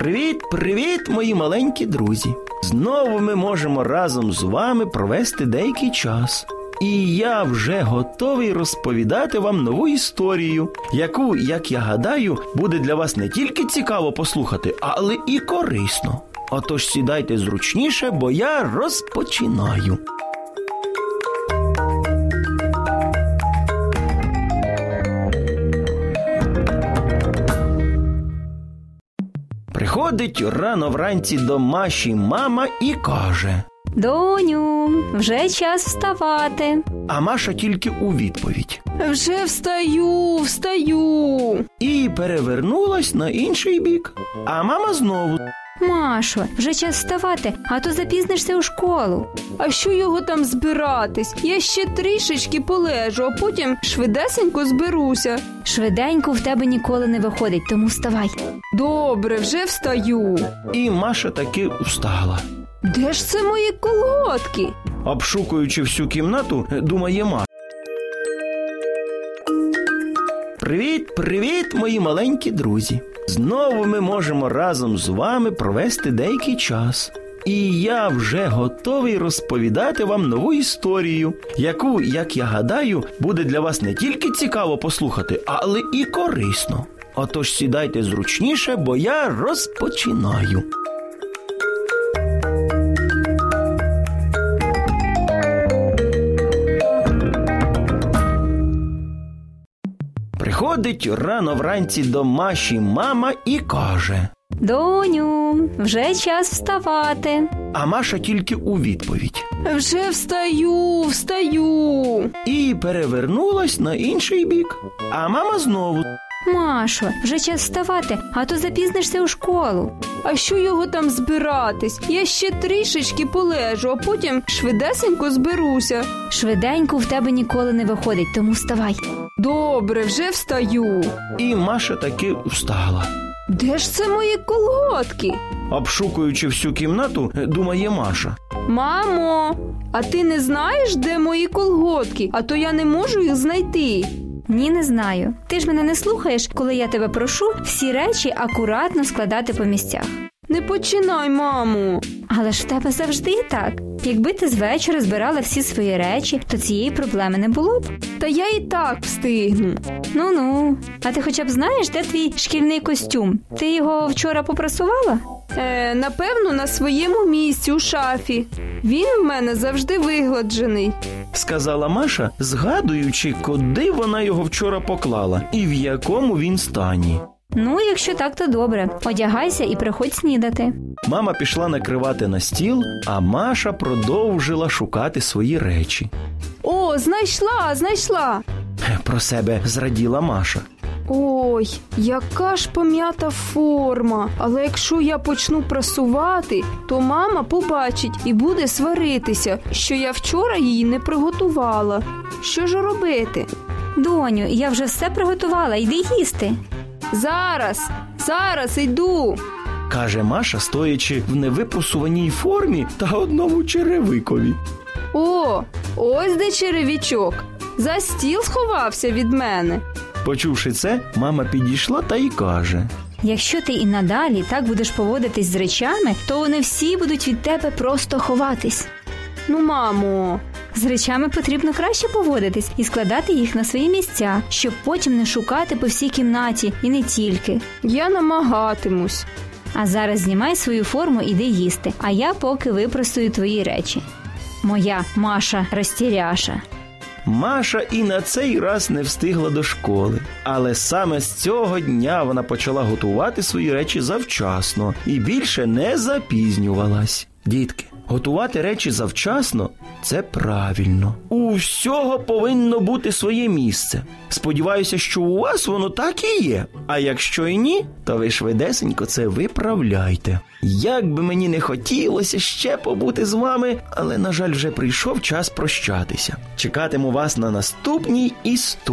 Привіт, привіт, мої маленькі друзі! Знову ми можемо разом з вами провести деякий час. І я вже готовий розповідати вам нову історію, яку, як я гадаю, буде для вас не тільки цікаво послухати, але і корисно. Отож сідайте зручніше, бо я розпочинаю. Приходить рано вранці до Маші мама і каже. Доню, вже час вставати. А Маша тільки у відповідь. Вже встаю, встаю. І перевернулась на інший бік. А мама знову. Машо, вже час вставати, а то запізнишся у школу. А що його там збиратись? Я ще трішечки полежу, а потім швидесенько зберуся. Швиденько в тебе ніколи не виходить, тому вставай. Добре, вже встаю. І Маша таки встала. Де ж це мої колготки? Обшукуючи всю кімнату, думає Маша. Привіт, привіт, мої маленькі друзі! Знову ми можемо разом з вами провести деякий час. І я вже готовий розповідати вам нову історію, яку, як я гадаю, буде для вас не тільки цікаво послухати, але і корисно. Отож сідайте зручніше, бо я розпочинаю. Приходить рано вранці до Маші мама і каже. Доню, вже час вставати. А Маша тільки у відповідь. Вже встаю, встаю. І перевернулась на інший бік. А мама знову. Машо, вже час вставати, а то запізнишся у школу. А що його там збиратись? Я ще трішечки полежу, а потім швидесенько зберуся. Швиденько в тебе ніколи не виходить, тому вставай. Добре, вже встаю. І Маша таки встала. Де ж це мої колготки? Обшукуючи всю кімнату, думає Маша. Мамо, а ти не знаєш, де мої колготки? А то я не можу їх знайти. Ні, не знаю. Ти ж мене не слухаєш, коли я тебе прошу всі речі акуратно складати по місцях. Не починай, мамо. Але ж в тебе завжди так. Якби ти з вечора збирала всі свої речі, то цієї проблеми не було б. Та я і так встигну. Ну ну, а ти хоча б знаєш, де твій шкільний костюм? Ти його вчора попрасувала? Е, напевно, на своєму місці у шафі. Він в мене завжди вигладжений. Сказала Маша, згадуючи, куди вона його вчора поклала і в якому він стані. Ну, якщо так, то добре. Одягайся і приходь снідати. Мама пішла накривати на стіл, а Маша продовжила шукати свої речі. О, знайшла, знайшла. Про себе зраділа Маша. Ой, яка ж пом'ята форма. Але якщо я почну прасувати, то мама побачить і буде сваритися, що я вчора її не приготувала. Що ж робити? Доню, я вже все приготувала, йди їсти. Зараз, зараз йду. каже Маша, стоячи в невипрусуваній формі та одному черевикові. О, ось де черевічок. За стіл сховався від мене. Почувши це, мама підійшла та й каже: Якщо ти і надалі так будеш поводитись з речами, то вони всі будуть від тебе просто ховатись. Ну, мамо, З речами потрібно краще поводитись і складати їх на свої місця, щоб потім не шукати по всій кімнаті і не тільки. я намагатимусь. А зараз знімай свою форму, іди їсти, а я поки випростую твої речі. Моя Маша розтіряша. Маша і на цей раз не встигла до школи, але саме з цього дня вона почала готувати свої речі завчасно і більше не запізнювалась. Дітки, готувати речі завчасно це правильно. У всього повинно бути своє місце. Сподіваюся, що у вас воно так і є. А якщо і ні, то ви швидесенько це виправляйте. Як би мені не хотілося ще побути з вами, але, на жаль, вже прийшов час прощатися. Чекатиму вас на наступній історії.